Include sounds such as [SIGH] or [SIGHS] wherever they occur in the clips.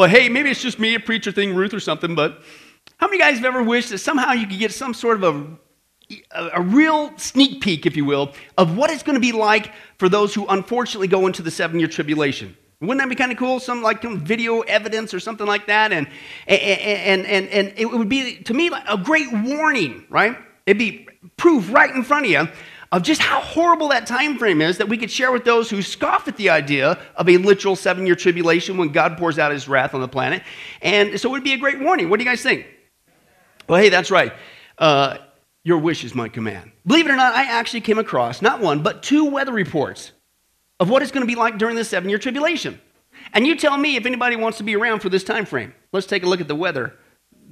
Well, hey, maybe it's just me, a preacher thing, Ruth or something, but how many guys have ever wished that somehow you could get some sort of a, a, a real sneak peek, if you will, of what it's going to be like for those who unfortunately go into the seven year tribulation? Wouldn't that be kind of cool? Some like some video evidence or something like that. And, and, and, and it would be, to me, like a great warning, right? It'd be proof right in front of you of just how horrible that time frame is that we could share with those who scoff at the idea of a literal seven year tribulation when God pours out his wrath on the planet. And so it would be a great warning. What do you guys think? Well, hey, that's right. Uh, your wish is my command. Believe it or not, I actually came across not one, but two weather reports of what it's going to be like during the seven year tribulation. And you tell me if anybody wants to be around for this time frame. Let's take a look at the weather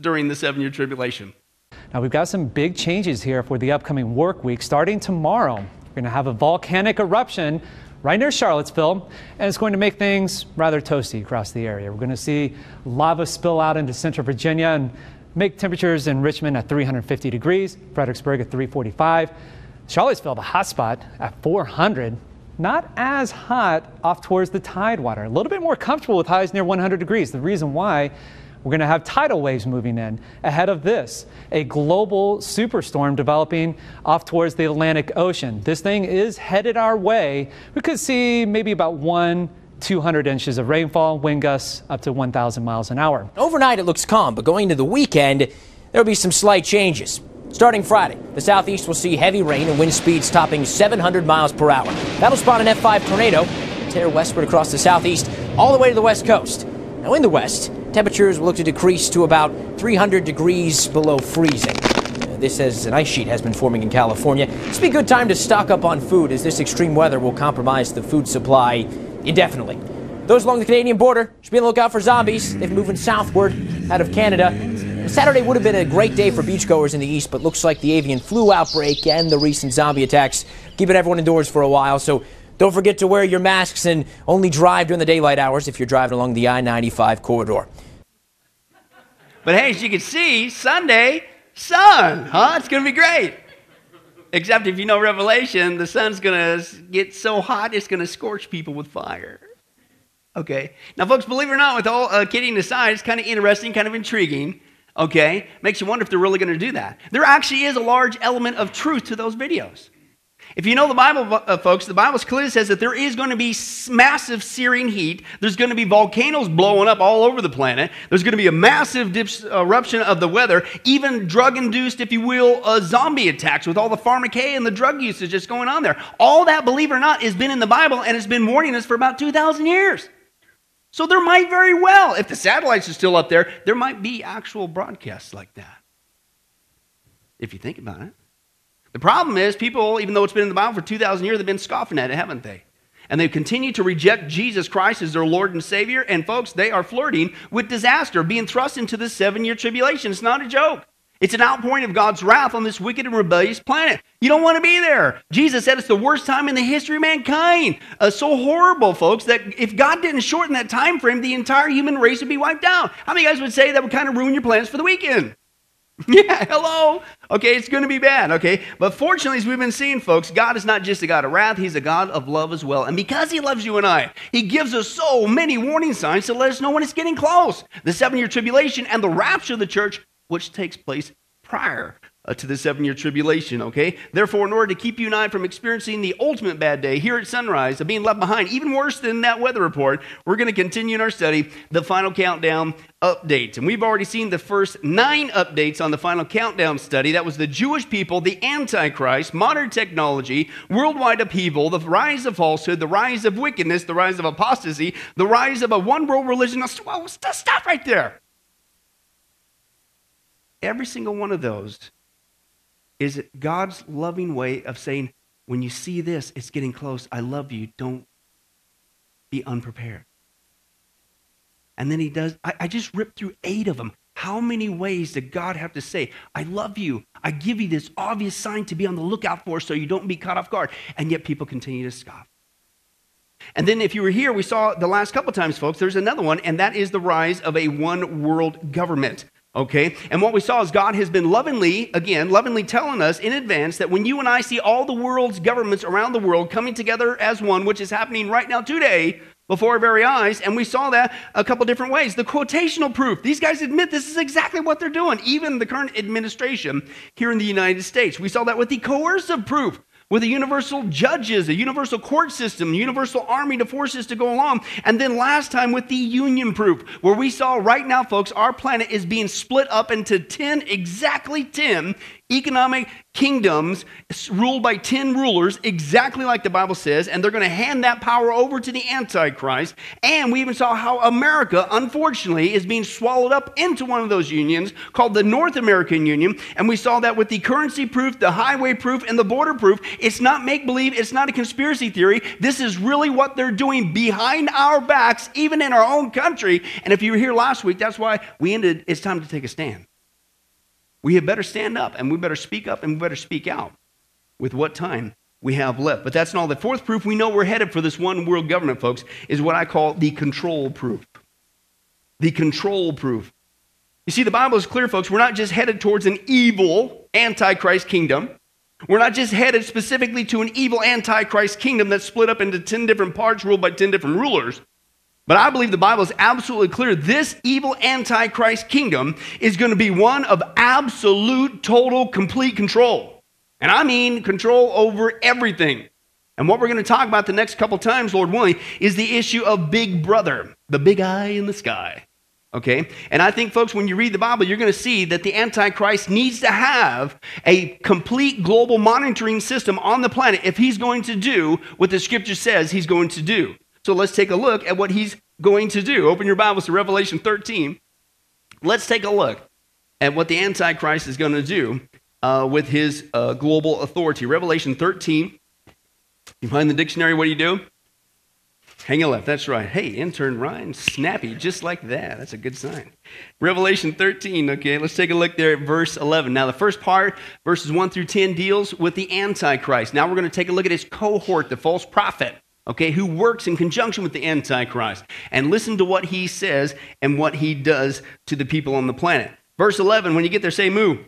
during the seven year tribulation. Now, we've got some big changes here for the upcoming work week. Starting tomorrow, we're going to have a volcanic eruption right near Charlottesville, and it's going to make things rather toasty across the area. We're going to see lava spill out into central Virginia and make temperatures in Richmond at 350 degrees, Fredericksburg at 345, Charlottesville, the hot spot, at 400 not as hot off towards the tidewater. A little bit more comfortable with highs near 100 degrees. The reason why we're going to have tidal waves moving in ahead of this, a global superstorm developing off towards the Atlantic Ocean. This thing is headed our way. We could see maybe about one 200 inches of rainfall, wind gusts up to 1,000 miles an hour. Overnight, it looks calm, but going into the weekend, there'll be some slight changes. Starting Friday, the southeast will see heavy rain and wind speeds topping 700 miles per hour. That'll spawn an F5 tornado, tear westward across the southeast, all the way to the west coast. Now, in the west, temperatures will look to decrease to about 300 degrees below freezing. This as an ice sheet has been forming in California. It's be a good time to stock up on food as this extreme weather will compromise the food supply indefinitely. Those along the Canadian border should be on the lookout for zombies. They've moving southward out of Canada. Saturday would have been a great day for beachgoers in the east, but looks like the avian flu outbreak and the recent zombie attacks keeping everyone indoors for a while. So don't forget to wear your masks and only drive during the daylight hours if you're driving along the I 95 corridor. But hey, as you can see, Sunday, sun, huh? It's going to be great. Except if you know Revelation, the sun's going to get so hot it's going to scorch people with fire. Okay. Now, folks, believe it or not, with all uh, kidding aside, it's kind of interesting, kind of intriguing okay? Makes you wonder if they're really going to do that. There actually is a large element of truth to those videos. If you know the Bible, uh, folks, the Bible clearly says that there is going to be massive searing heat. There's going to be volcanoes blowing up all over the planet. There's going to be a massive eruption of the weather, even drug induced, if you will, uh, zombie attacks with all the pharmakeia and the drug usage that's going on there. All that, believe it or not, has been in the Bible and it's been warning us for about 2,000 years. So there might very well, if the satellites are still up there, there might be actual broadcasts like that. If you think about it. The problem is, people, even though it's been in the Bible for 2,000 years, they've been scoffing at it, haven't they? And they continue to reject Jesus Christ as their Lord and Savior. And folks, they are flirting with disaster, being thrust into this seven year tribulation. It's not a joke. It's an outpouring of God's wrath on this wicked and rebellious planet. You don't want to be there. Jesus said it's the worst time in the history of mankind. Uh, so horrible, folks, that if God didn't shorten that time frame, the entire human race would be wiped out. How many guys would say that would kind of ruin your plans for the weekend? [LAUGHS] yeah, hello. Okay, it's going to be bad, okay? But fortunately, as we've been seeing, folks, God is not just a God of wrath, He's a God of love as well. And because He loves you and I, He gives us so many warning signs to let us know when it's getting close. The seven year tribulation and the rapture of the church which takes place prior uh, to the seven year tribulation, okay? Therefore, in order to keep you and I from experiencing the ultimate bad day here at sunrise of being left behind, even worse than that weather report, we're going to continue in our study the final countdown updates. And we've already seen the first nine updates on the final countdown study. That was the Jewish people, the Antichrist, modern technology, worldwide upheaval, the rise of falsehood, the rise of wickedness, the rise of apostasy, the rise of a one world religion. Stop right there. Every single one of those is it God's loving way of saying, when you see this, it's getting close. I love you. Don't be unprepared. And then he does, I, I, just ripped through eight of them. How many ways did God have to say, I love you? I give you this obvious sign to be on the lookout for so you don't be caught off guard. And yet people continue to scoff. And then, if you were here, we saw the last couple times, folks, there's another one, and that is the rise of a one world government. Okay? And what we saw is God has been lovingly, again, lovingly telling us in advance that when you and I see all the world's governments around the world coming together as one, which is happening right now today, before our very eyes, and we saw that a couple different ways. The quotational proof. These guys admit this is exactly what they're doing, even the current administration here in the United States. We saw that with the coercive proof with a universal judges, a universal court system, a universal army to force us to go along. And then last time with the union proof, where we saw right now, folks, our planet is being split up into 10, exactly 10 economic kingdoms ruled by 10 rulers, exactly like the Bible says, and they're going to hand that power over to the Antichrist. And we even saw how America, unfortunately, is being swallowed up into one of those unions called the North American Union. And we saw that with the currency proof, the highway proof, and the border proof. It's not make believe, it's not a conspiracy theory. This is really what they're doing behind our backs, even in our own country. And if you were here last week, that's why we ended, it's time to take a stand. We had better stand up and we better speak up and we better speak out with what time we have left. But that's not all. The fourth proof we know we're headed for this one world government, folks, is what I call the control proof. The control proof. You see, the Bible is clear, folks. We're not just headed towards an evil antichrist kingdom. We're not just headed specifically to an evil antichrist kingdom that's split up into 10 different parts ruled by 10 different rulers. But I believe the Bible is absolutely clear. This evil Antichrist kingdom is going to be one of absolute, total, complete control. And I mean control over everything. And what we're going to talk about the next couple times, Lord willing, is the issue of Big Brother, the big eye in the sky. Okay? And I think, folks, when you read the Bible, you're going to see that the Antichrist needs to have a complete global monitoring system on the planet if he's going to do what the scripture says he's going to do. So let's take a look at what he's going to do. Open your Bibles to Revelation 13. Let's take a look at what the Antichrist is going to do uh, with his uh, global authority. Revelation 13. You find the dictionary, what do you do? Hang a left, that's right. Hey, intern Ryan, snappy, just like that. That's a good sign. Revelation 13, okay, let's take a look there at verse 11. Now, the first part, verses 1 through 10, deals with the Antichrist. Now, we're going to take a look at his cohort, the false prophet okay, who works in conjunction with the Antichrist. And listen to what he says and what he does to the people on the planet. Verse 11, when you get there, say moo.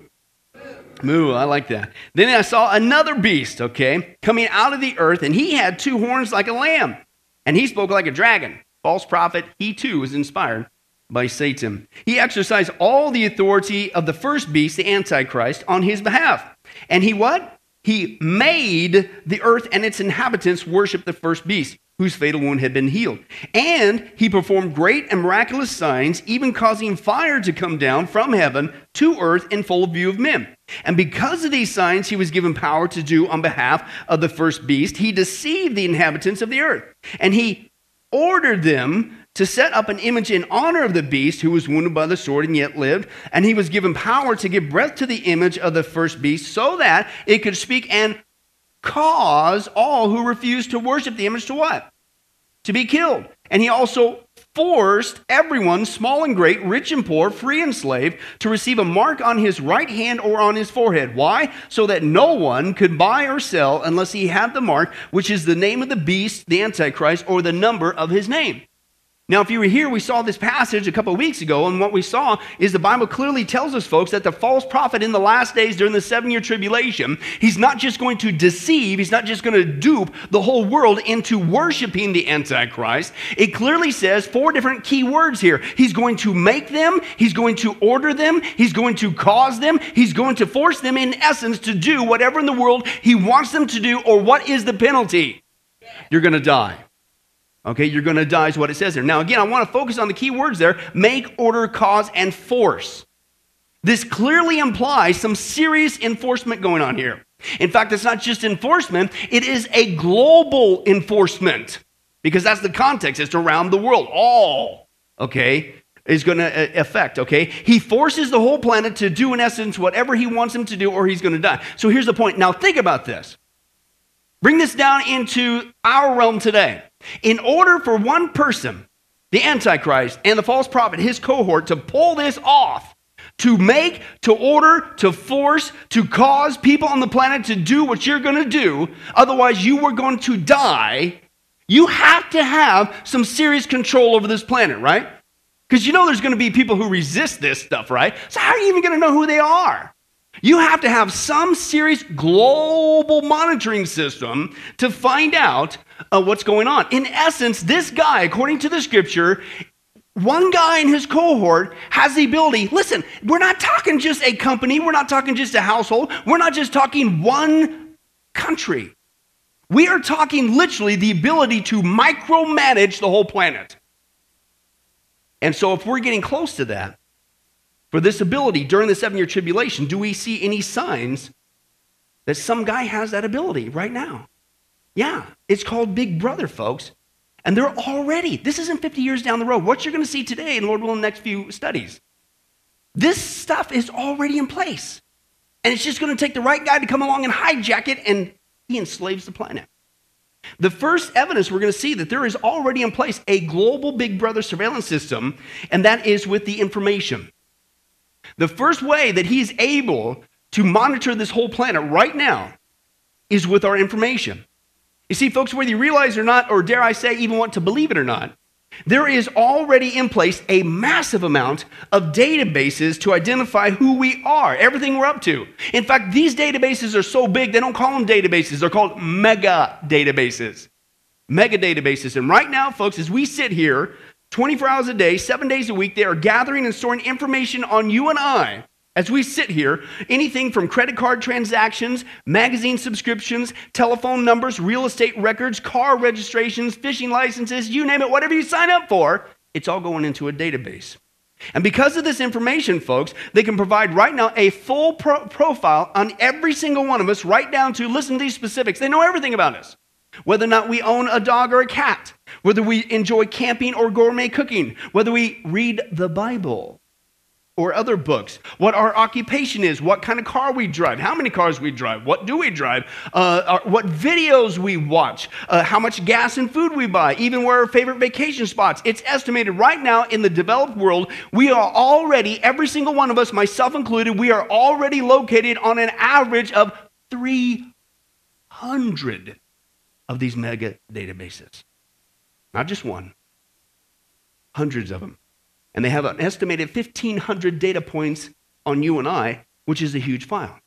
Moo, I like that. Then I saw another beast, okay, coming out of the earth, and he had two horns like a lamb, and he spoke like a dragon. False prophet, he too was inspired by Satan. He exercised all the authority of the first beast, the Antichrist, on his behalf. And he what? He made the earth and its inhabitants worship the first beast, whose fatal wound had been healed. And he performed great and miraculous signs, even causing fire to come down from heaven to earth in full view of men. And because of these signs, he was given power to do on behalf of the first beast. He deceived the inhabitants of the earth. And he ordered them to set up an image in honor of the beast who was wounded by the sword and yet lived. And he was given power to give breath to the image of the first beast so that it could speak and cause all who refused to worship the image to what? To be killed. And he also forced everyone, small and great, rich and poor, free and slave, to receive a mark on his right hand or on his forehead. Why? So that no one could buy or sell unless he had the mark, which is the name of the beast, the Antichrist, or the number of his name. Now, if you were here, we saw this passage a couple of weeks ago, and what we saw is the Bible clearly tells us, folks, that the false prophet in the last days during the seven year tribulation, he's not just going to deceive, he's not just going to dupe the whole world into worshiping the Antichrist. It clearly says four different key words here. He's going to make them, he's going to order them, he's going to cause them, he's going to force them, in essence, to do whatever in the world he wants them to do, or what is the penalty? You're going to die. Okay, you're going to die, is what it says there. Now, again, I want to focus on the key words there make, order, cause, and force. This clearly implies some serious enforcement going on here. In fact, it's not just enforcement, it is a global enforcement because that's the context. It's around the world. All, okay, is going to uh, affect, okay? He forces the whole planet to do, in essence, whatever he wants them to do, or he's going to die. So here's the point. Now, think about this. Bring this down into our realm today. In order for one person, the Antichrist and the false prophet, his cohort, to pull this off, to make, to order, to force, to cause people on the planet to do what you're going to do, otherwise you were going to die, you have to have some serious control over this planet, right? Because you know there's going to be people who resist this stuff, right? So how are you even going to know who they are? You have to have some serious global monitoring system to find out uh, what's going on. In essence, this guy, according to the scripture, one guy in his cohort has the ability. Listen, we're not talking just a company, we're not talking just a household, we're not just talking one country. We are talking literally the ability to micromanage the whole planet. And so, if we're getting close to that, for this ability during the seven year tribulation, do we see any signs that some guy has that ability right now? Yeah, it's called Big Brother, folks. And they're already, this isn't 50 years down the road. What you're going to see today, and Lord willing, the next few studies, this stuff is already in place. And it's just going to take the right guy to come along and hijack it, and he enslaves the planet. The first evidence we're going to see that there is already in place a global Big Brother surveillance system, and that is with the information. The first way that he's able to monitor this whole planet right now is with our information. You see, folks, whether you realize or not, or dare I say, even want to believe it or not, there is already in place a massive amount of databases to identify who we are, everything we're up to. In fact, these databases are so big, they don't call them databases, they're called mega databases. Mega databases. And right now, folks, as we sit here, 24 hours a day, seven days a week, they are gathering and storing information on you and I as we sit here, anything from credit card transactions, magazine subscriptions, telephone numbers, real estate records, car registrations, fishing licenses, you name it, whatever you sign up for, it's all going into a database. And because of this information, folks, they can provide right now a full pro- profile on every single one of us, right down to listen to these specifics. They know everything about us. Whether or not we own a dog or a cat, whether we enjoy camping or gourmet cooking, whether we read the Bible, or other books, what our occupation is, what kind of car we drive, how many cars we drive, what do we drive, uh, our, what videos we watch, uh, how much gas and food we buy, even where our favorite vacation spots. It's estimated right now in the developed world, we are already, every single one of us, myself included, we are already located on an average of 300 of these mega databases. Not just one, hundreds of them. And they have an estimated 1,500 data points on you and I, which is a huge file.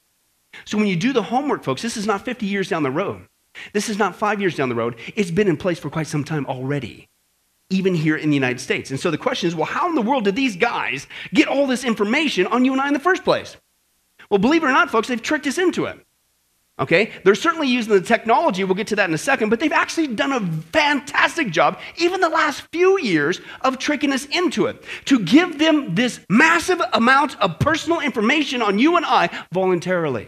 So when you do the homework, folks, this is not 50 years down the road. This is not five years down the road. It's been in place for quite some time already, even here in the United States. And so the question is well, how in the world did these guys get all this information on you and I in the first place? Well, believe it or not, folks, they've tricked us into it. Okay? They're certainly using the technology, we'll get to that in a second, but they've actually done a fantastic job, even the last few years, of tricking us into it. To give them this massive amount of personal information on you and I voluntarily.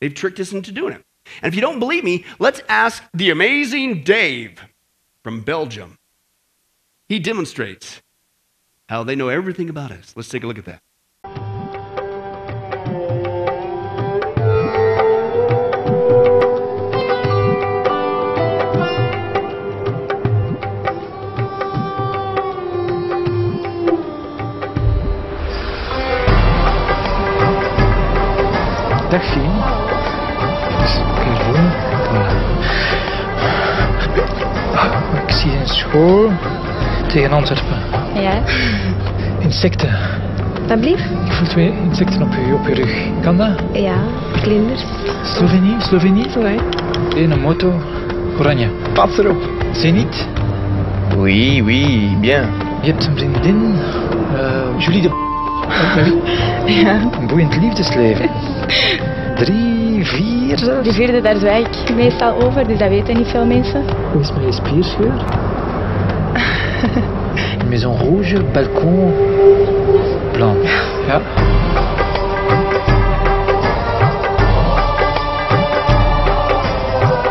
They've tricked us into doing it. And if you don't believe me, let's ask the amazing Dave from Belgium. He demonstrates how they know everything about us. Let's take a look at that. Dag Fien. Dus Caroline. Ik zie een school tegen Antwerpen. Ja, Insecten. dat blieft? Ik voel twee insecten op je, op je rug. Kan dat? Ja, vlinders. Slovenie? Slovenie? Ouais. Een moto. Oranje. Pas erop. Zenit. Oui, oui, bien. Je hebt een vriendin. eh, Julie de... Ja. Een boeiend liefdesleven. Drie, vier zelfs. De vierde, daar zwijg ik meestal over, dus dat weten niet veel mensen. Hoe is mijn spierscheur? Une maison rouge, balcon blanc. Ja.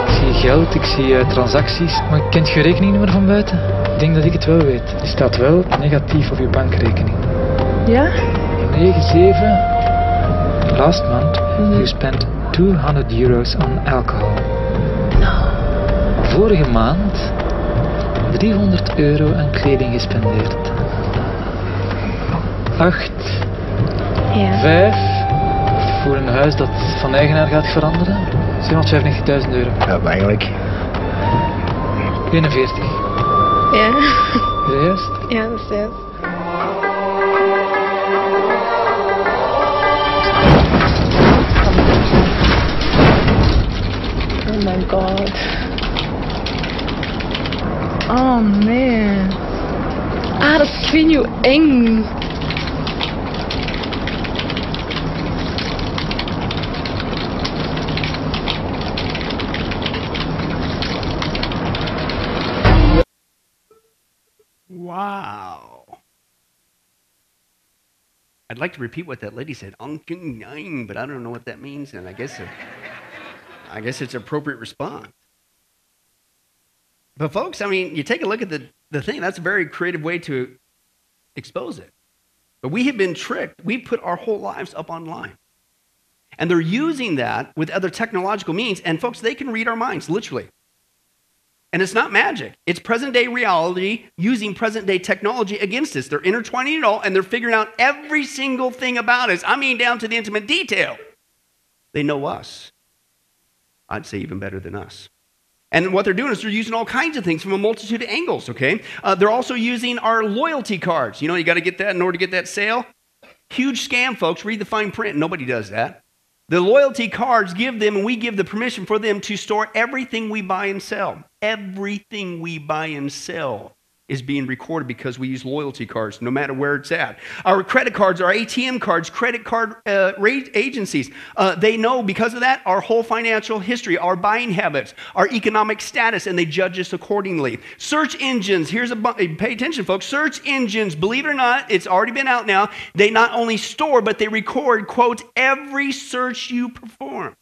Ik zie geld, ik zie eh, transacties, maar kent je rekeningnummer van buiten? Ik denk dat ik het wel weet. Er staat wel negatief op je bankrekening. Ja? 9, 7. Last month you spent 200 euros on alcohol. Vorige maand 300 euro aan kleding gespendeerd. 8, Ja. 5 voor een huis dat van eigenaar gaat veranderen. 795.000 euro. Ja, maar eigenlijk. 41. Ja. Is dat juist? Ja, dat is juist. My god. Oh man. Ah, dat vind je eng. Wow. I'd like to repeat what that lady said, but I don't know what that means, and I guess I guess it's appropriate response. But folks, I mean, you take a look at the, the thing, that's a very creative way to expose it. But we have been tricked. We put our whole lives up online. And they're using that with other technological means. And folks, they can read our minds, literally. And it's not magic. It's present day reality using present day technology against us. They're intertwining it all and they're figuring out every single thing about us. I mean, down to the intimate detail. They know us. I'd say even better than us. And what they're doing is they're using all kinds of things from a multitude of angles, okay? Uh, they're also using our loyalty cards. You know, you got to get that in order to get that sale. Huge scam, folks. Read the fine print. Nobody does that. The loyalty cards give them, and we give the permission for them to store everything we buy and sell. Everything we buy and sell is being recorded because we use loyalty cards no matter where it's at. Our credit cards, our ATM cards, credit card uh, agencies, uh, they know because of that our whole financial history, our buying habits, our economic status, and they judge us accordingly. Search engines, here's a pay attention, folks. Search engines, believe it or not, it's already been out now. They not only store, but they record, quote, every search you perform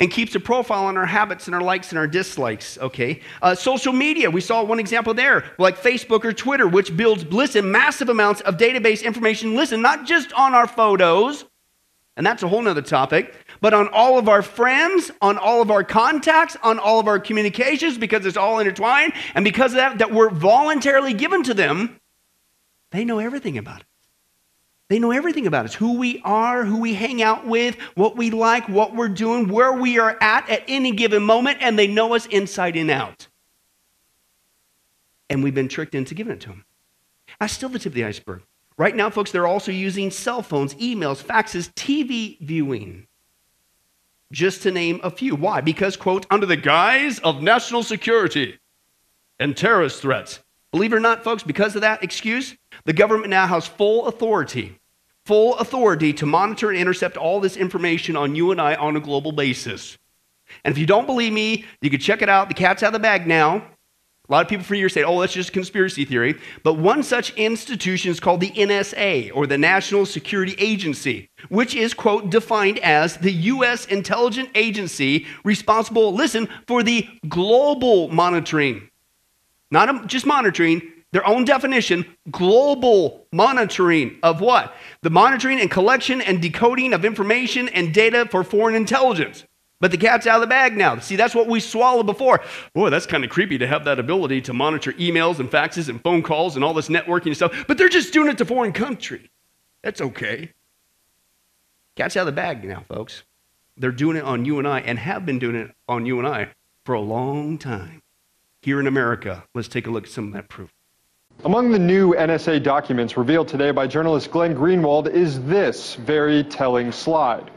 and keeps a profile on our habits and our likes and our dislikes, okay? Uh, social media, we saw one example there, like Facebook or Twitter, which builds, listen, massive amounts of database information, listen, not just on our photos, and that's a whole nother topic, but on all of our friends, on all of our contacts, on all of our communications, because it's all intertwined, and because of that, that we're voluntarily given to them, they know everything about it. They know everything about us who we are, who we hang out with, what we like, what we're doing, where we are at at any given moment, and they know us inside and out. And we've been tricked into giving it to them. That's still the tip of the iceberg. Right now, folks, they're also using cell phones, emails, faxes, TV viewing, just to name a few. Why? Because, quote, under the guise of national security and terrorist threats. Believe it or not, folks, because of that excuse, the government now has full authority full authority to monitor and intercept all this information on you and I on a global basis. And if you don't believe me, you can check it out. The cat's out of the bag now. A lot of people for years say, oh, that's just a conspiracy theory. But one such institution is called the NSA, or the National Security Agency, which is, quote, defined as the U.S. intelligence agency responsible, listen, for the global monitoring. Not just monitoring, their own definition global monitoring of what? The monitoring and collection and decoding of information and data for foreign intelligence. But the cat's out of the bag now. See, that's what we swallowed before. Boy, that's kind of creepy to have that ability to monitor emails and faxes and phone calls and all this networking stuff. But they're just doing it to foreign country. That's okay. Cat's out of the bag now, folks. They're doing it on you and I and have been doing it on you and I for a long time. Here in America, let's take a look at some of that proof. Among the new NSA documents revealed today by journalist Glenn Greenwald is this very telling slide.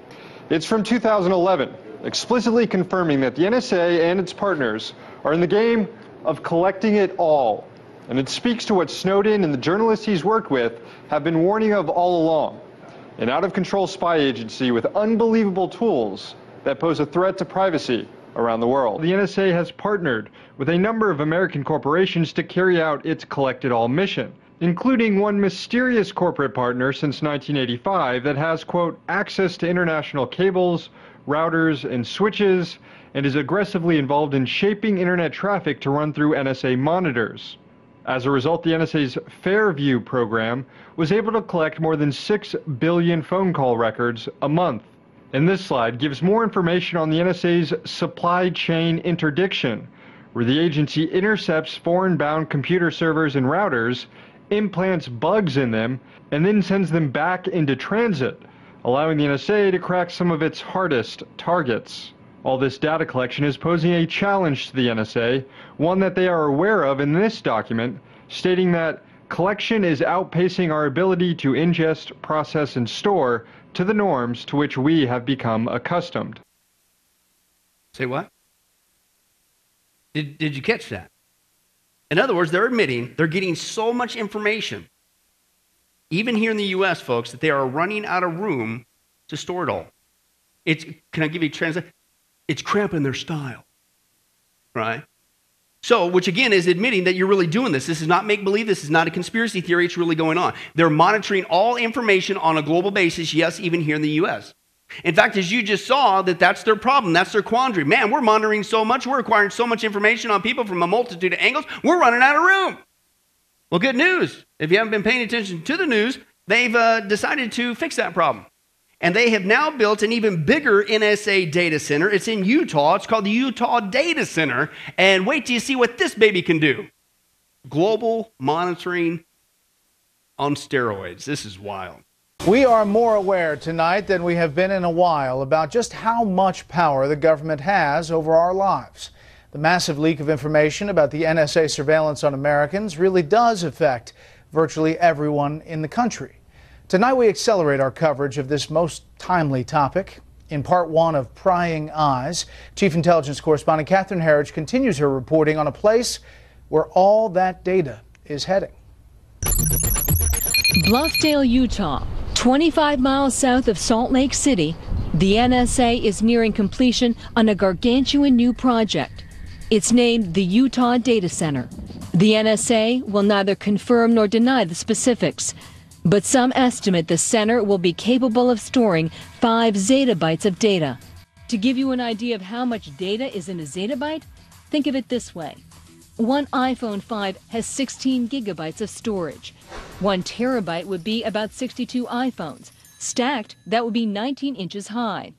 It's from 2011, explicitly confirming that the NSA and its partners are in the game of collecting it all. And it speaks to what Snowden and the journalists he's worked with have been warning of all along. An out-of-control spy agency with unbelievable tools that pose a threat to privacy around the world. The NSA has partnered with a number of American corporations to carry out its Collect It All mission, including one mysterious corporate partner since 1985 that has, quote, access to international cables, routers, and switches, and is aggressively involved in shaping internet traffic to run through NSA monitors. As a result, the NSA's Fairview program was able to collect more than 6 billion phone call records a month. And this slide gives more information on the NSA's supply chain interdiction, where the agency intercepts foreign-bound computer servers and routers, implants bugs in them, and then sends them back into transit, allowing the NSA to crack some of its hardest targets. All this data collection is posing a challenge to the NSA, one that they are aware of in this document, stating that collection is outpacing our ability to ingest, process, and store to the norms to which we have become accustomed. Say what? Did, did you catch that? In other words, they're admitting they're getting so much information, even here in the US, folks, that they are running out of room to store it all. It's, can I give you a translation? It's cramping their style, right? So, which again is admitting that you're really doing this. This is not make believe. This is not a conspiracy theory. It's really going on. They're monitoring all information on a global basis, yes, even here in the US. In fact, as you just saw, that that's their problem. That's their quandary. Man, we're monitoring so much. We're acquiring so much information on people from a multitude of angles. We're running out of room. Well, good news. If you haven't been paying attention to the news, they've uh, decided to fix that problem. And they have now built an even bigger NSA data center. It's in Utah. It's called the Utah Data Center. And wait till you see what this baby can do global monitoring on steroids. This is wild. We are more aware tonight than we have been in a while about just how much power the government has over our lives. The massive leak of information about the NSA surveillance on Americans really does affect virtually everyone in the country. Tonight, we accelerate our coverage of this most timely topic. In part one of Prying Eyes, Chief Intelligence Correspondent Catherine Herridge continues her reporting on a place where all that data is heading. Bluffdale, Utah, 25 miles south of Salt Lake City, the NSA is nearing completion on a gargantuan new project. It's named the Utah Data Center. The NSA will neither confirm nor deny the specifics. But some estimate the center will be capable of storing 5 zettabytes of data. To give you an idea of how much data is in a zettabyte, think of it this way. One iPhone 5 has 16 gigabytes of storage. One terabyte would be about 62 iPhones. Stacked, that would be 19 inches high.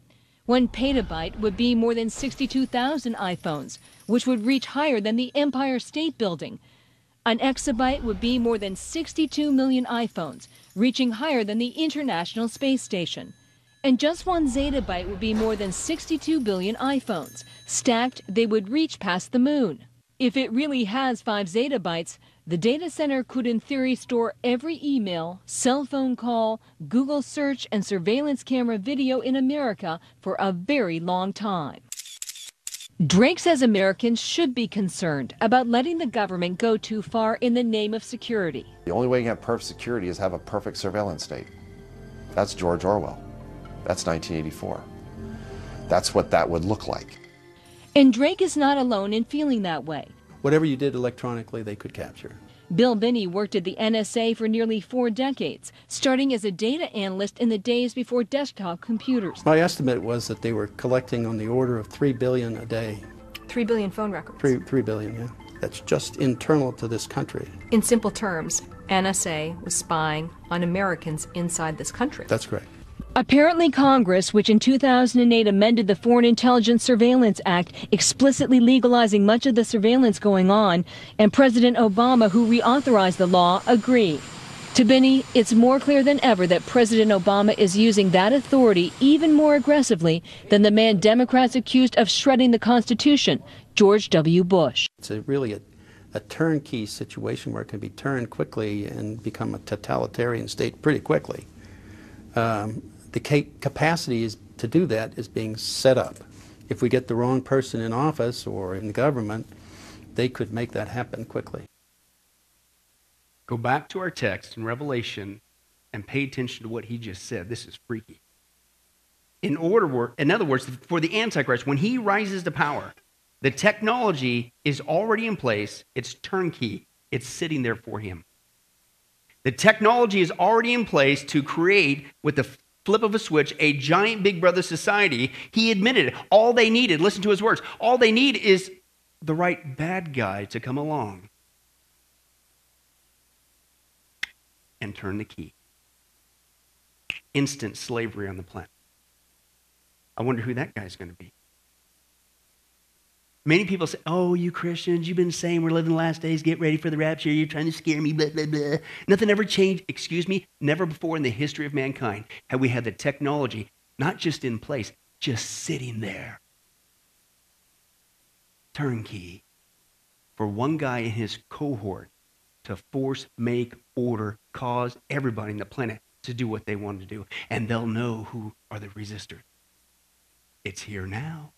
One petabyte would be more than 62,000 iPhones, which would reach higher than the Empire State Building. An exabyte would be more than 62 million iPhones, reaching higher than the International Space Station. And just one zettabyte would be more than 62 billion iPhones. Stacked, they would reach past the moon. If it really has 5 zettabytes, the data center could in theory store every email, cell phone call, Google search, and surveillance camera video in America for a very long time. Drake says Americans should be concerned about letting the government go too far in the name of security. The only way you have perfect security is have a perfect surveillance state. That's George Orwell. That's 1984. That's what that would look like. And Drake is not alone in feeling that way. Whatever you did electronically, they could capture. Bill Binney worked at the NSA for nearly four decades, starting as a data analyst in the days before desktop computers. My estimate was that they were collecting on the order of 3 billion a day. 3 billion phone records. 3, 3 billion, yeah. That's just internal to this country. In simple terms, NSA was spying on Americans inside this country. That's correct. Apparently, Congress, which in 2008 amended the Foreign Intelligence Surveillance Act, explicitly legalizing much of the surveillance going on, and President Obama, who reauthorized the law, agree. To Binney, it's more clear than ever that President Obama is using that authority even more aggressively than the man Democrats accused of shredding the Constitution, George W. Bush. It's a really a, a turnkey situation where it can be turned quickly and become a totalitarian state pretty quickly. Um, the capacity is to do that is being set up. If we get the wrong person in office or in government, they could make that happen quickly. Go back to our text in Revelation and pay attention to what he just said. This is freaky. In order, in other words, for the Antichrist, when he rises to power, the technology is already in place. It's turnkey. It's sitting there for him. The technology is already in place to create, with the flip of a switch, a giant Big Brother society. He admitted it. All they needed, listen to his words, all they need is the right bad guy to come along and turn the key. Instant slavery on the planet. I wonder who that guy's going to be. Many people say, Oh, you Christians, you've been saying we're living the last days, get ready for the rapture, you're trying to scare me, blah, blah, blah. Nothing ever changed. Excuse me, never before in the history of mankind have we had the technology, not just in place, just sitting there. Turnkey for one guy in his cohort to force, make, order, cause everybody on the planet to do what they want to do. And they'll know who are the resistors. It's here now.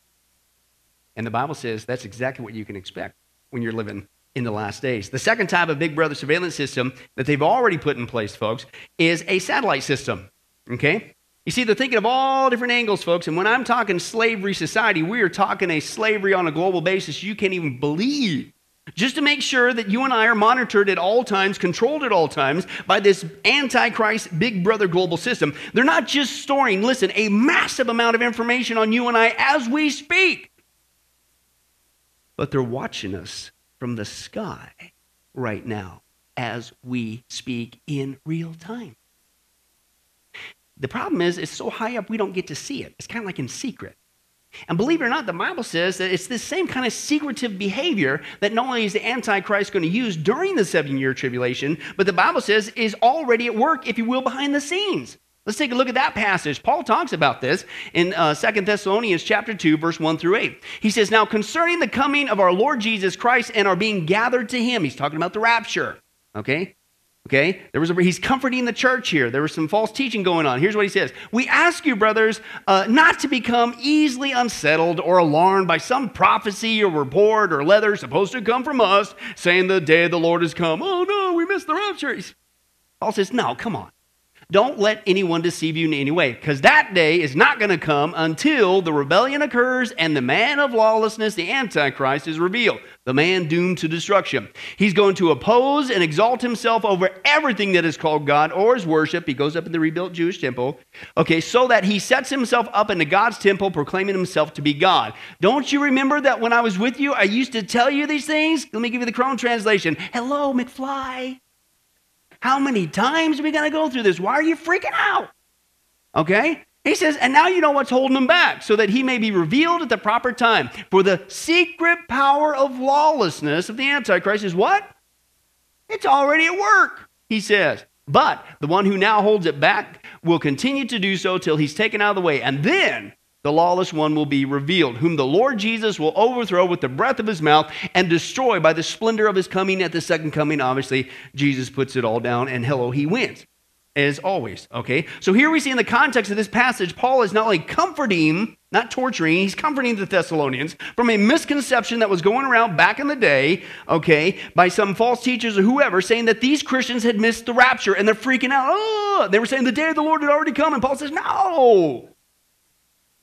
And the Bible says that's exactly what you can expect when you're living in the last days. The second type of Big Brother surveillance system that they've already put in place, folks, is a satellite system. Okay? You see, they're thinking of all different angles, folks. And when I'm talking slavery society, we are talking a slavery on a global basis you can't even believe. Just to make sure that you and I are monitored at all times, controlled at all times by this Antichrist Big Brother global system. They're not just storing, listen, a massive amount of information on you and I as we speak, but they're watching us from the sky right now as we speak in real time. The problem is, it's so high up we don't get to see it. It's kind of like in secret. And believe it or not, the Bible says that it's this same kind of secretive behavior that not only is the Antichrist going to use during the seven year tribulation, but the Bible says is already at work, if you will, behind the scenes. Let's take a look at that passage. Paul talks about this in uh, 2 Thessalonians chapter 2, verse 1 through 8. He says, Now concerning the coming of our Lord Jesus Christ and our being gathered to him, he's talking about the rapture. Okay? Okay? There was a, he's comforting the church here. There was some false teaching going on. Here's what he says We ask you, brothers, uh, not to become easily unsettled or alarmed by some prophecy or report or letter supposed to come from us saying the day of the Lord has come. Oh no, we missed the rapture. Paul says, No, come on. Don't let anyone deceive you in any way, because that day is not going to come until the rebellion occurs and the man of lawlessness, the Antichrist, is revealed, the man doomed to destruction. He's going to oppose and exalt himself over everything that is called God or is worship. He goes up in the rebuilt Jewish temple, okay, so that he sets himself up into God's temple, proclaiming himself to be God. Don't you remember that when I was with you, I used to tell you these things? Let me give you the Crone translation. Hello, McFly. How many times are we going to go through this? Why are you freaking out? Okay? He says, and now you know what's holding him back, so that he may be revealed at the proper time. For the secret power of lawlessness of the Antichrist is what? It's already at work, he says. But the one who now holds it back will continue to do so till he's taken out of the way. And then the lawless one will be revealed, whom the Lord Jesus will overthrow with the breath of his mouth and destroy by the splendor of his coming at the second coming. Obviously, Jesus puts it all down, and hello, he wins. As always, okay? So here we see in the context of this passage, Paul is not only comforting, not torturing, he's comforting the Thessalonians from a misconception that was going around back in the day, okay, by some false teachers or whoever, saying that these Christians had missed the rapture and they're freaking out. Oh, they were saying the day of the Lord had already come. And Paul says, no,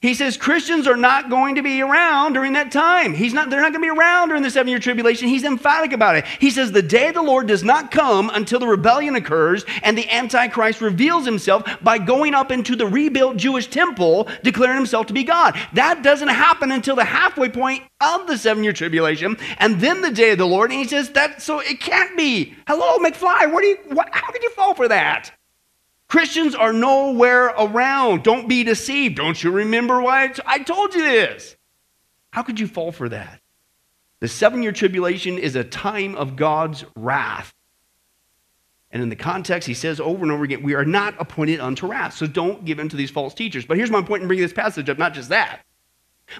he says Christians are not going to be around during that time. He's not, they're not going to be around during the seven year tribulation. He's emphatic about it. He says the day of the Lord does not come until the rebellion occurs and the Antichrist reveals himself by going up into the rebuilt Jewish temple, declaring himself to be God. That doesn't happen until the halfway point of the seven year tribulation and then the day of the Lord. And he says that so it can't be. Hello, McFly, where do you, what, how could you fall for that? Christians are nowhere around. Don't be deceived. Don't you remember why I told you this? How could you fall for that? The seven year tribulation is a time of God's wrath. And in the context, he says over and over again, we are not appointed unto wrath. So don't give in to these false teachers. But here's my point in bringing this passage up not just that,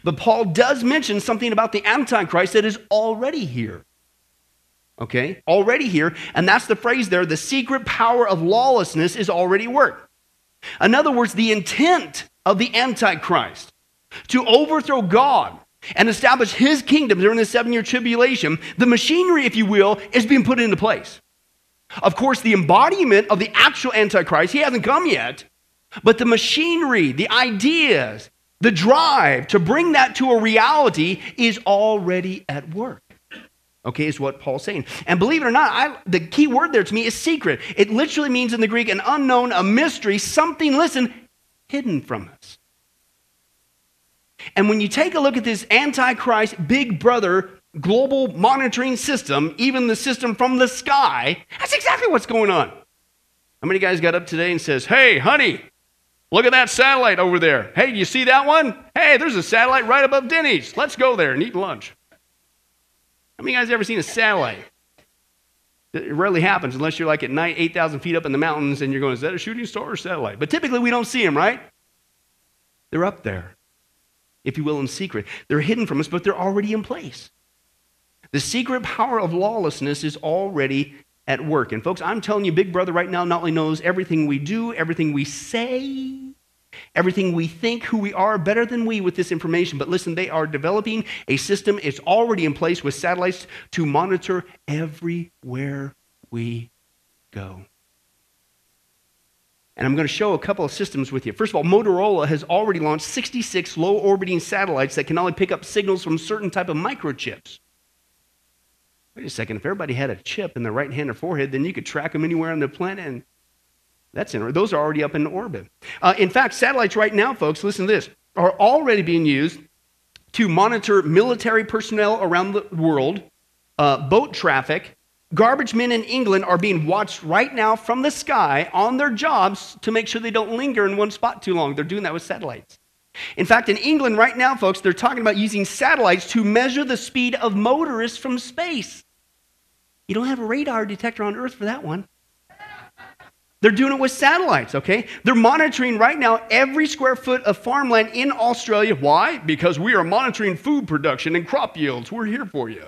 but Paul does mention something about the Antichrist that is already here okay, already here. And that's the phrase there the secret power of lawlessness is already worked. In other words, the intent of the Antichrist to overthrow God and establish his kingdom during the seven year tribulation, the machinery, if you will, is being put into place. Of course, the embodiment of the actual Antichrist, he hasn't come yet, but the machinery, the ideas, the drive to bring that to a reality is already at work. Okay, is what Paul's saying. And believe it or not, I, the key word there to me is secret. It literally means in the Greek an unknown, a mystery, something, listen, hidden from us. And when you take a look at this Antichrist Big Brother global monitoring system, even the system from the sky, that's exactly what's going on. How many guys got up today and says, "Hey, honey, look at that satellite over there. Hey, you see that one? Hey, there's a satellite right above Denny's. Let's go there and eat lunch." How many guys ever seen a satellite? It rarely happens unless you're like at night, 8,000 feet up in the mountains, and you're going, is that a shooting star or satellite? But typically we don't see them, right? They're up there, if you will, in secret. They're hidden from us, but they're already in place. The secret power of lawlessness is already at work. And folks, I'm telling you, Big Brother right now not only knows everything we do, everything we say, everything we think, who we are, better than we with this information. But listen, they are developing a system, it's already in place with satellites to monitor everywhere we go. And I'm going to show a couple of systems with you. First of all, Motorola has already launched 66 low orbiting satellites that can only pick up signals from certain type of microchips. Wait a second, if everybody had a chip in their right hand or forehead, then you could track them anywhere on the planet and that's in, those are already up in orbit. Uh, in fact, satellites right now, folks, listen to this, are already being used to monitor military personnel around the world, uh, boat traffic, Garbage men in England are being watched right now from the sky on their jobs to make sure they don't linger in one spot too long. They're doing that with satellites. In fact, in England right now, folks, they're talking about using satellites to measure the speed of motorists from space. You don't have a radar detector on Earth for that one. They're doing it with satellites, okay? They're monitoring right now every square foot of farmland in Australia. Why? Because we are monitoring food production and crop yields. We're here for you.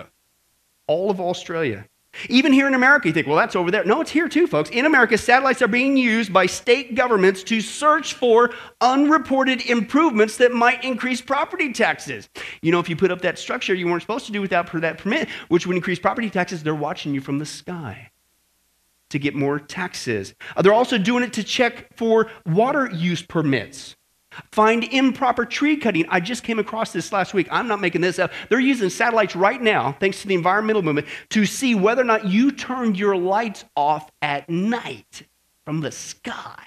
All of Australia. Even here in America, you think, well, that's over there. No, it's here too, folks. In America, satellites are being used by state governments to search for unreported improvements that might increase property taxes. You know, if you put up that structure you weren't supposed to do without that permit, which would increase property taxes, they're watching you from the sky to get more taxes. Uh, they're also doing it to check for water use permits. Find improper tree cutting. I just came across this last week. I'm not making this up. They're using satellites right now, thanks to the environmental movement, to see whether or not you turned your lights off at night from the sky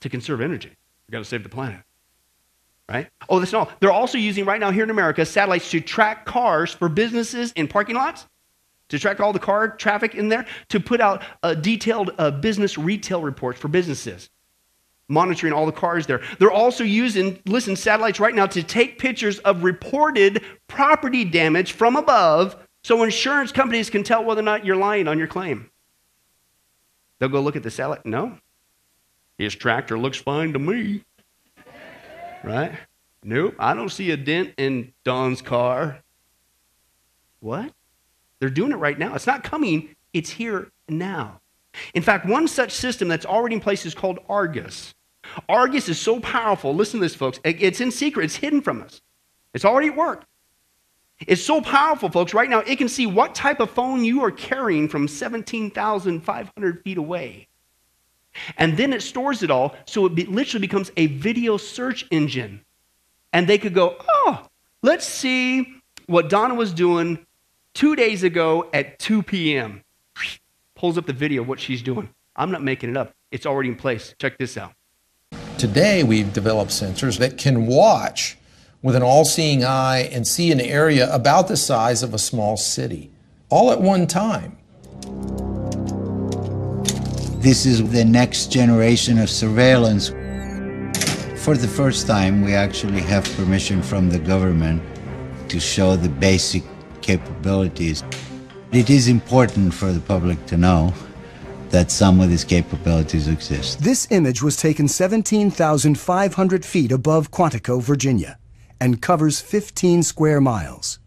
to conserve energy. We've got to save the planet. Right? Oh, that's not. They're also using right now here in America satellites to track cars for businesses in parking lots, to track all the car traffic in there, to put out uh, detailed uh, business retail reports for businesses monitoring all the cars there. They're also using, listen, satellites right now to take pictures of reported property damage from above so insurance companies can tell whether or not you're lying on your claim. They'll go look at the satellite. No, his tractor looks fine to me. Right? Nope, I don't see a dent in Don's car. What? They're doing it right now. It's not coming, it's here now. In fact, one such system that's already in place is called Argus. Argus is so powerful. Listen to this, folks. It's in secret, it's hidden from us. It's already at work. It's so powerful, folks. Right now, it can see what type of phone you are carrying from 17,500 feet away. And then it stores it all, so it be, literally becomes a video search engine. And they could go, oh, let's see what Donna was doing two days ago at 2 p.m. Pulls up the video of what she's doing. I'm not making it up. It's already in place. Check this out. Today, we've developed sensors that can watch with an all seeing eye and see an area about the size of a small city, all at one time. This is the next generation of surveillance. For the first time, we actually have permission from the government to show the basic capabilities. It is important for the public to know that some of these capabilities exist. This image was taken 17,500 feet above Quantico, Virginia, and covers 15 square miles.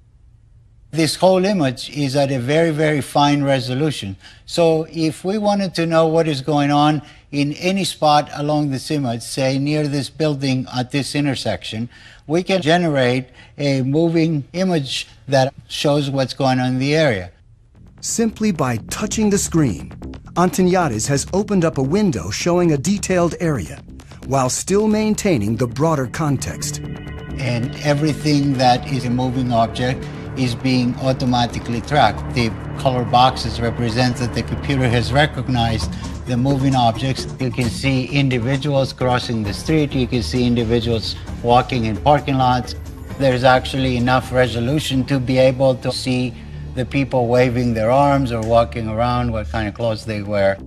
This whole image is at a very, very fine resolution. So if we wanted to know what is going on in any spot along this image, say near this building at this intersection, we can generate a moving image that shows what's going on in the area. Simply by touching the screen, Antoniades has opened up a window showing a detailed area, while still maintaining the broader context. And everything that is a moving object is being automatically tracked. The color boxes represent that the computer has recognized the moving objects. You can see individuals crossing the street. You can see individuals walking in parking lots. There's actually enough resolution to be able to see the people waving their arms or walking around, what kind of clothes they wear.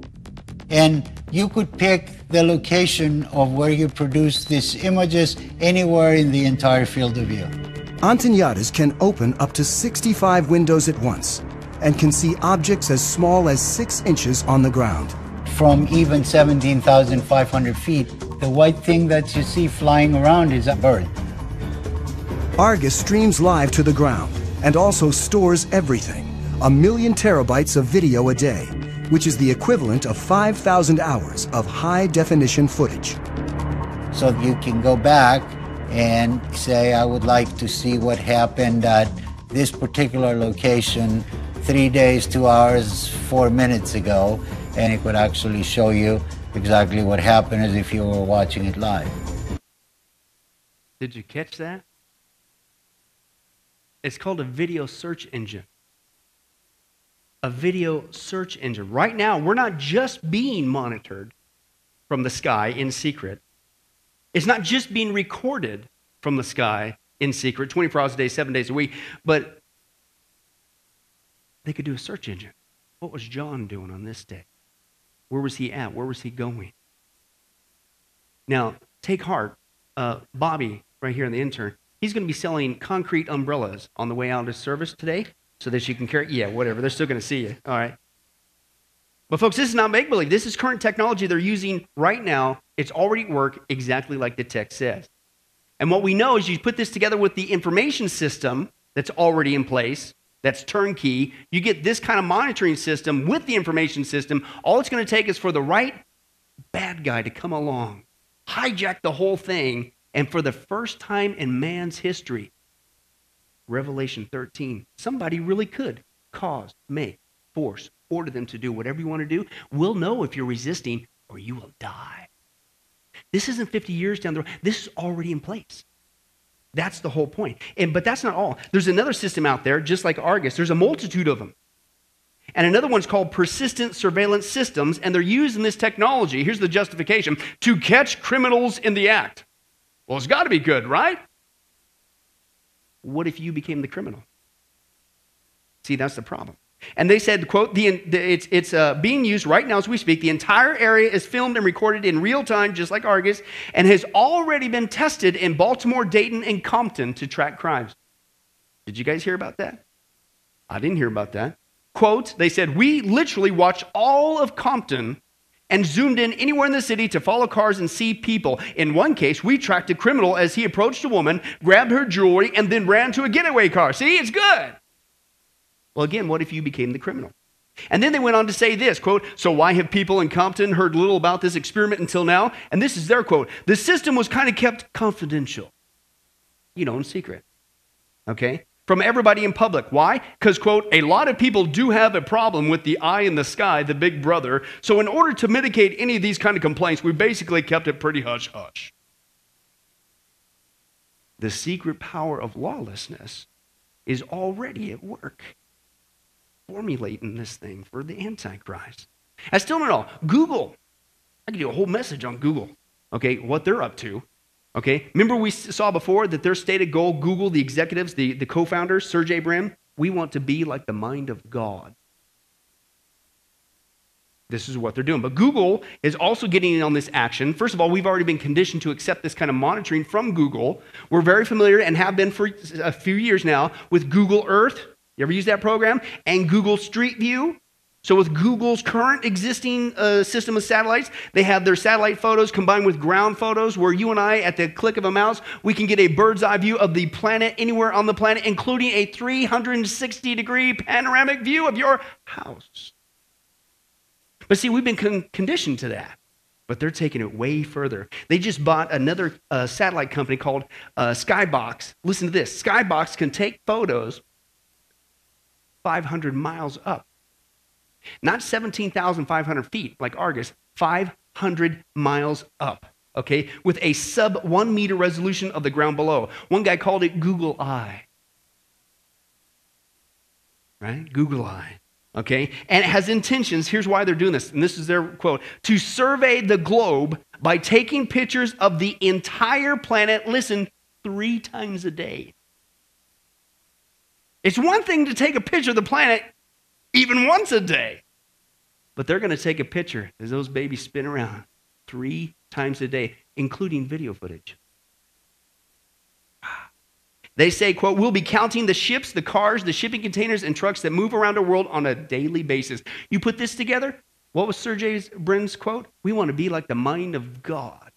And you could pick the location of where you produce these images anywhere in the entire field of view. Antoniades can open up to 65 windows at once and can see objects as small as 6 inches on the ground. From even 17,500 feet, the white thing that you see flying around is a bird. Argus streams live to the ground and also stores everything, a million terabytes of video a day, which is the equivalent of 5,000 hours of high definition footage. So you can go back and say, I would like to see what happened at this particular location three days, two hours, four minutes ago, and it would actually show you exactly what happened as if you were watching it live. Did you catch that? It's called a video search engine. A video search engine. Right now, we're not just being monitored from the sky in secret. It's not just being recorded from the sky in secret, 24 hours a day, seven days a week, but they could do a search engine. What was John doing on this day? Where was he at? Where was he going? Now, take heart. Uh, Bobby, right here in the intern, he's going to be selling concrete umbrellas on the way out of service today so that you can carry. Yeah, whatever. They're still going to see you. All right. But, folks, this is not make believe. This is current technology they're using right now. It's already work exactly like the text says. And what we know is you put this together with the information system that's already in place, that's turnkey. You get this kind of monitoring system with the information system. All it's going to take is for the right bad guy to come along, hijack the whole thing, and for the first time in man's history, Revelation 13, somebody really could cause, make, force, order them to do whatever you want to do. We'll know if you're resisting or you will die. This isn't 50 years down the road. This is already in place. That's the whole point. And, but that's not all. There's another system out there, just like Argus. There's a multitude of them. And another one's called persistent surveillance systems, and they're using this technology. Here's the justification to catch criminals in the act. Well, it's got to be good, right? What if you became the criminal? See, that's the problem. And they said, quote, the, the it's, it's uh, being used right now as we speak. The entire area is filmed and recorded in real time, just like Argus, and has already been tested in Baltimore, Dayton, and Compton to track crimes. Did you guys hear about that? I didn't hear about that. Quote, they said, we literally watched all of Compton and zoomed in anywhere in the city to follow cars and see people. In one case, we tracked a criminal as he approached a woman, grabbed her jewelry, and then ran to a getaway car. See, it's good. Well, again, what if you became the criminal? And then they went on to say this quote, So why have people in Compton heard little about this experiment until now? And this is their quote The system was kind of kept confidential, you know, in secret. Okay? From everybody in public. Why? Because, quote, a lot of people do have a problem with the eye in the sky, the big brother. So, in order to mitigate any of these kind of complaints, we basically kept it pretty hush hush. The secret power of lawlessness is already at work formulating this thing for the Antichrist. I still don't know. Google. I could do a whole message on Google, okay, what they're up to. Okay, remember we saw before that their stated goal, Google, the executives, the, the co founders, Sergey Brin, we want to be like the mind of God. This is what they're doing. But Google is also getting in on this action. First of all, we've already been conditioned to accept this kind of monitoring from Google. We're very familiar and have been for a few years now with Google Earth, you ever use that program? And Google Street View. So, with Google's current existing uh, system of satellites, they have their satellite photos combined with ground photos, where you and I, at the click of a mouse, we can get a bird's eye view of the planet anywhere on the planet, including a 360 degree panoramic view of your house. But see, we've been con- conditioned to that, but they're taking it way further. They just bought another uh, satellite company called uh, Skybox. Listen to this Skybox can take photos 500 miles up. Not 17,500 feet like Argus, 500 miles up, okay, with a sub one meter resolution of the ground below. One guy called it Google Eye. Right? Google Eye. Okay? And it has intentions. Here's why they're doing this. And this is their quote to survey the globe by taking pictures of the entire planet, listen, three times a day. It's one thing to take a picture of the planet even once a day, but they're going to take a picture as those babies spin around three times a day, including video footage. [SIGHS] They say, quote, we'll be counting the ships, the cars, the shipping containers, and trucks that move around the world on a daily basis. You put this together, what was Sergey Brin's quote? We want to be like the mind of God.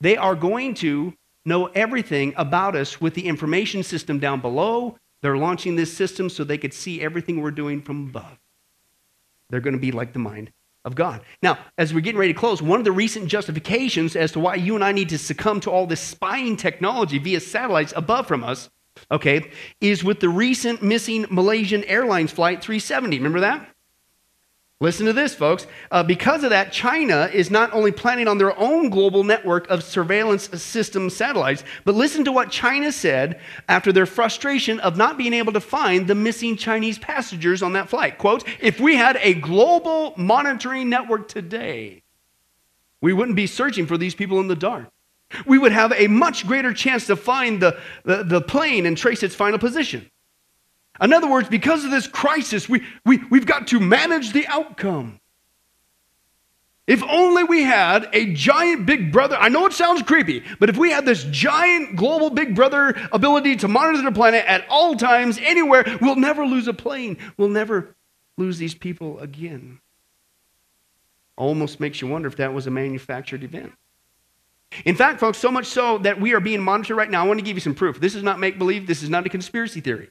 They are going to know everything about us with the information system down below. They're launching this system so they could see everything we're doing from above. They're going to be like the mind of God. Now, as we're getting ready to close, one of the recent justifications as to why you and I need to succumb to all this spying technology via satellites above from us, okay, is with the recent missing Malaysian Airlines Flight 370. Remember that? Listen to this, folks. Uh, because of that, China is not only planning on their own global network of surveillance system satellites, but listen to what China said after their frustration of not being able to find the missing Chinese passengers on that flight. Quote, if we had a global monitoring network today, we wouldn't be searching for these people in the dark. We would have a much greater chance to find the, the, the plane and trace its final position. In other words, because of this crisis, we, we, we've got to manage the outcome. If only we had a giant big brother, I know it sounds creepy, but if we had this giant global big brother ability to monitor the planet at all times, anywhere, we'll never lose a plane. We'll never lose these people again. Almost makes you wonder if that was a manufactured event. In fact, folks, so much so that we are being monitored right now. I want to give you some proof. This is not make believe, this is not a conspiracy theory.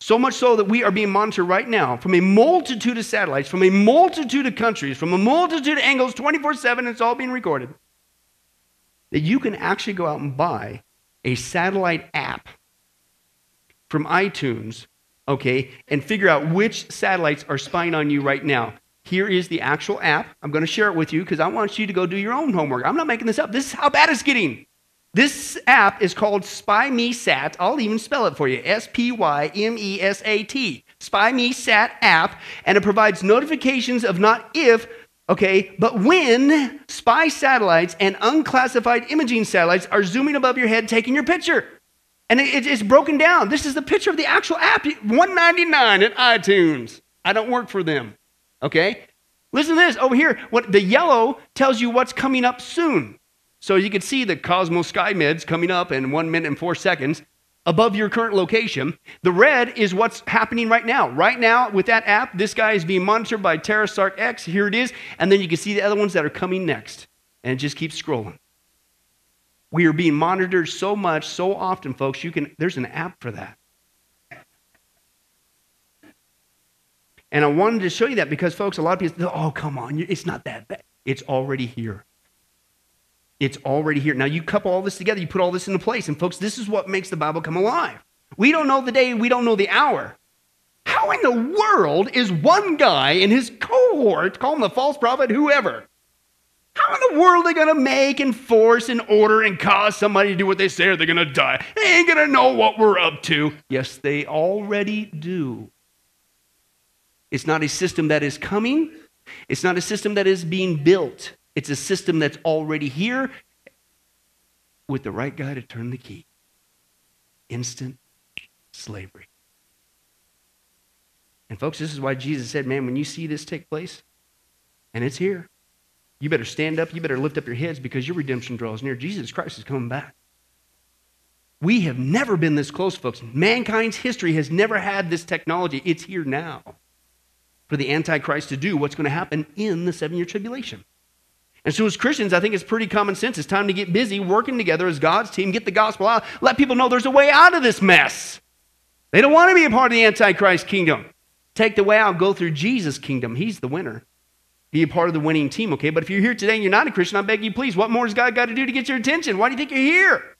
So much so that we are being monitored right now from a multitude of satellites, from a multitude of countries, from a multitude of angles, 24 7, it's all being recorded. That you can actually go out and buy a satellite app from iTunes, okay, and figure out which satellites are spying on you right now. Here is the actual app. I'm going to share it with you because I want you to go do your own homework. I'm not making this up. This is how bad it's getting. This app is called Spy Me Sat. I'll even spell it for you S P Y M E S A T. Spy Me Sat app, and it provides notifications of not if, okay, but when spy satellites and unclassified imaging satellites are zooming above your head taking your picture. And it, it's broken down. This is the picture of the actual app, 199 at iTunes. I don't work for them. Okay? Listen to this over here. What the yellow tells you what's coming up soon. So you can see the COSMO-SkyMed coming up in one minute and four seconds above your current location. The red is what's happening right now. Right now, with that app, this guy is being monitored by TerraSAR-X. Here it is. And then you can see the other ones that are coming next. And it just keeps scrolling. We are being monitored so much, so often, folks. You can there's an app for that. And I wanted to show you that because, folks, a lot of people, oh, come on, it's not that bad. It's already here. It's already here. Now, you couple all this together, you put all this into place. And, folks, this is what makes the Bible come alive. We don't know the day, we don't know the hour. How in the world is one guy in his cohort, call him the false prophet, whoever, how in the world are they going to make and force and order and cause somebody to do what they say or they're going to die? They ain't going to know what we're up to. Yes, they already do. It's not a system that is coming, it's not a system that is being built. It's a system that's already here with the right guy to turn the key. Instant slavery. And, folks, this is why Jesus said, man, when you see this take place, and it's here, you better stand up, you better lift up your heads because your redemption draws near. Jesus Christ is coming back. We have never been this close, folks. Mankind's history has never had this technology. It's here now for the Antichrist to do what's going to happen in the seven year tribulation. And so, as Christians, I think it's pretty common sense. It's time to get busy working together as God's team, get the gospel out, let people know there's a way out of this mess. They don't want to be a part of the Antichrist kingdom. Take the way out, go through Jesus' kingdom. He's the winner. Be a part of the winning team, okay? But if you're here today and you're not a Christian, I beg you, please, what more has God got to do to get your attention? Why do you think you're here?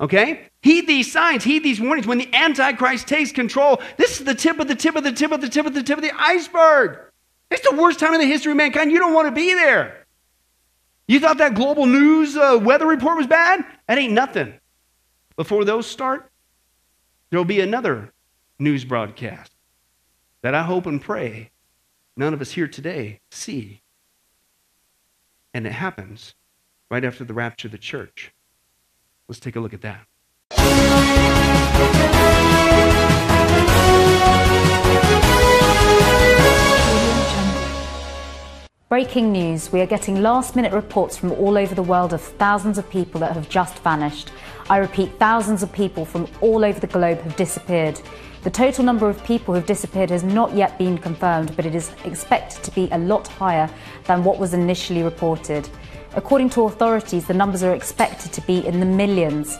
Okay? Heed these signs, heed these warnings. When the Antichrist takes control, this is the tip of the tip of the tip of the tip of the tip of the iceberg. It's the worst time in the history of mankind. You don't want to be there. You thought that global news uh, weather report was bad? That ain't nothing. Before those start, there'll be another news broadcast that I hope and pray none of us here today see. And it happens right after the rapture of the church. Let's take a look at that. Breaking news. We are getting last minute reports from all over the world of thousands of people that have just vanished. I repeat, thousands of people from all over the globe have disappeared. The total number of people who have disappeared has not yet been confirmed, but it is expected to be a lot higher than what was initially reported. According to authorities, the numbers are expected to be in the millions.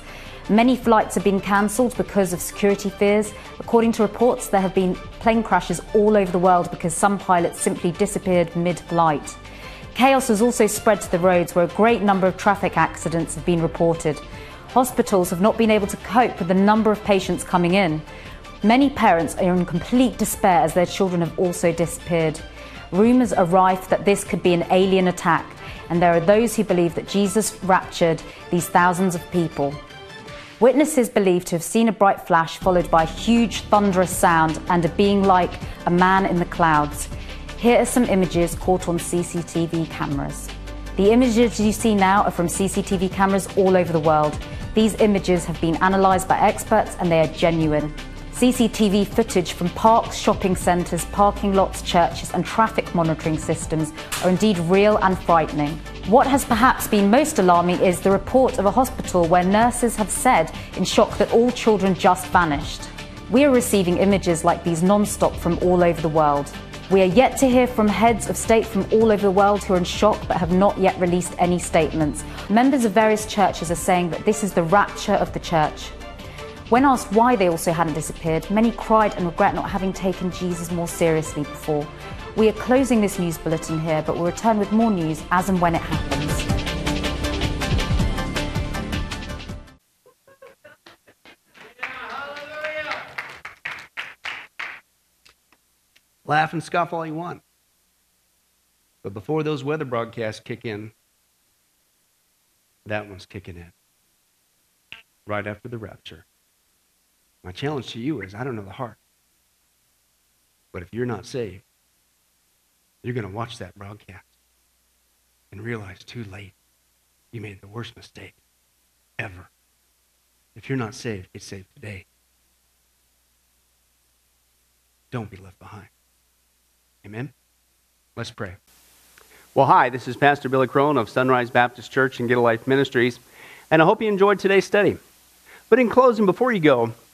Many flights have been cancelled because of security fears. According to reports, there have been plane crashes all over the world because some pilots simply disappeared mid flight. Chaos has also spread to the roads where a great number of traffic accidents have been reported. Hospitals have not been able to cope with the number of patients coming in. Many parents are in complete despair as their children have also disappeared. Rumours are rife that this could be an alien attack, and there are those who believe that Jesus raptured these thousands of people. Witnesses believe to have seen a bright flash followed by a huge thunderous sound and a being like a man in the clouds. Here are some images caught on CCTV cameras. The images you see now are from CCTV cameras all over the world. These images have been analysed by experts and they are genuine. CCTV footage from parks, shopping centres, parking lots, churches, and traffic monitoring systems are indeed real and frightening. What has perhaps been most alarming is the report of a hospital where nurses have said in shock that all children just vanished. We are receiving images like these non stop from all over the world. We are yet to hear from heads of state from all over the world who are in shock but have not yet released any statements. Members of various churches are saying that this is the rapture of the church. When asked why they also hadn't disappeared, many cried and regret not having taken Jesus more seriously before. We are closing this news bulletin here, but we'll return with more news as and when it happens. Laugh and scoff all you want. But before those weather broadcasts kick in, that one's kicking in. Right after the rapture. My challenge to you is I don't know the heart. But if you're not saved, you're going to watch that broadcast and realize too late you made the worst mistake ever. If you're not saved, get saved today. Don't be left behind. Amen? Let's pray. Well, hi, this is Pastor Billy Crone of Sunrise Baptist Church and Get a Life Ministries, and I hope you enjoyed today's study. But in closing, before you go,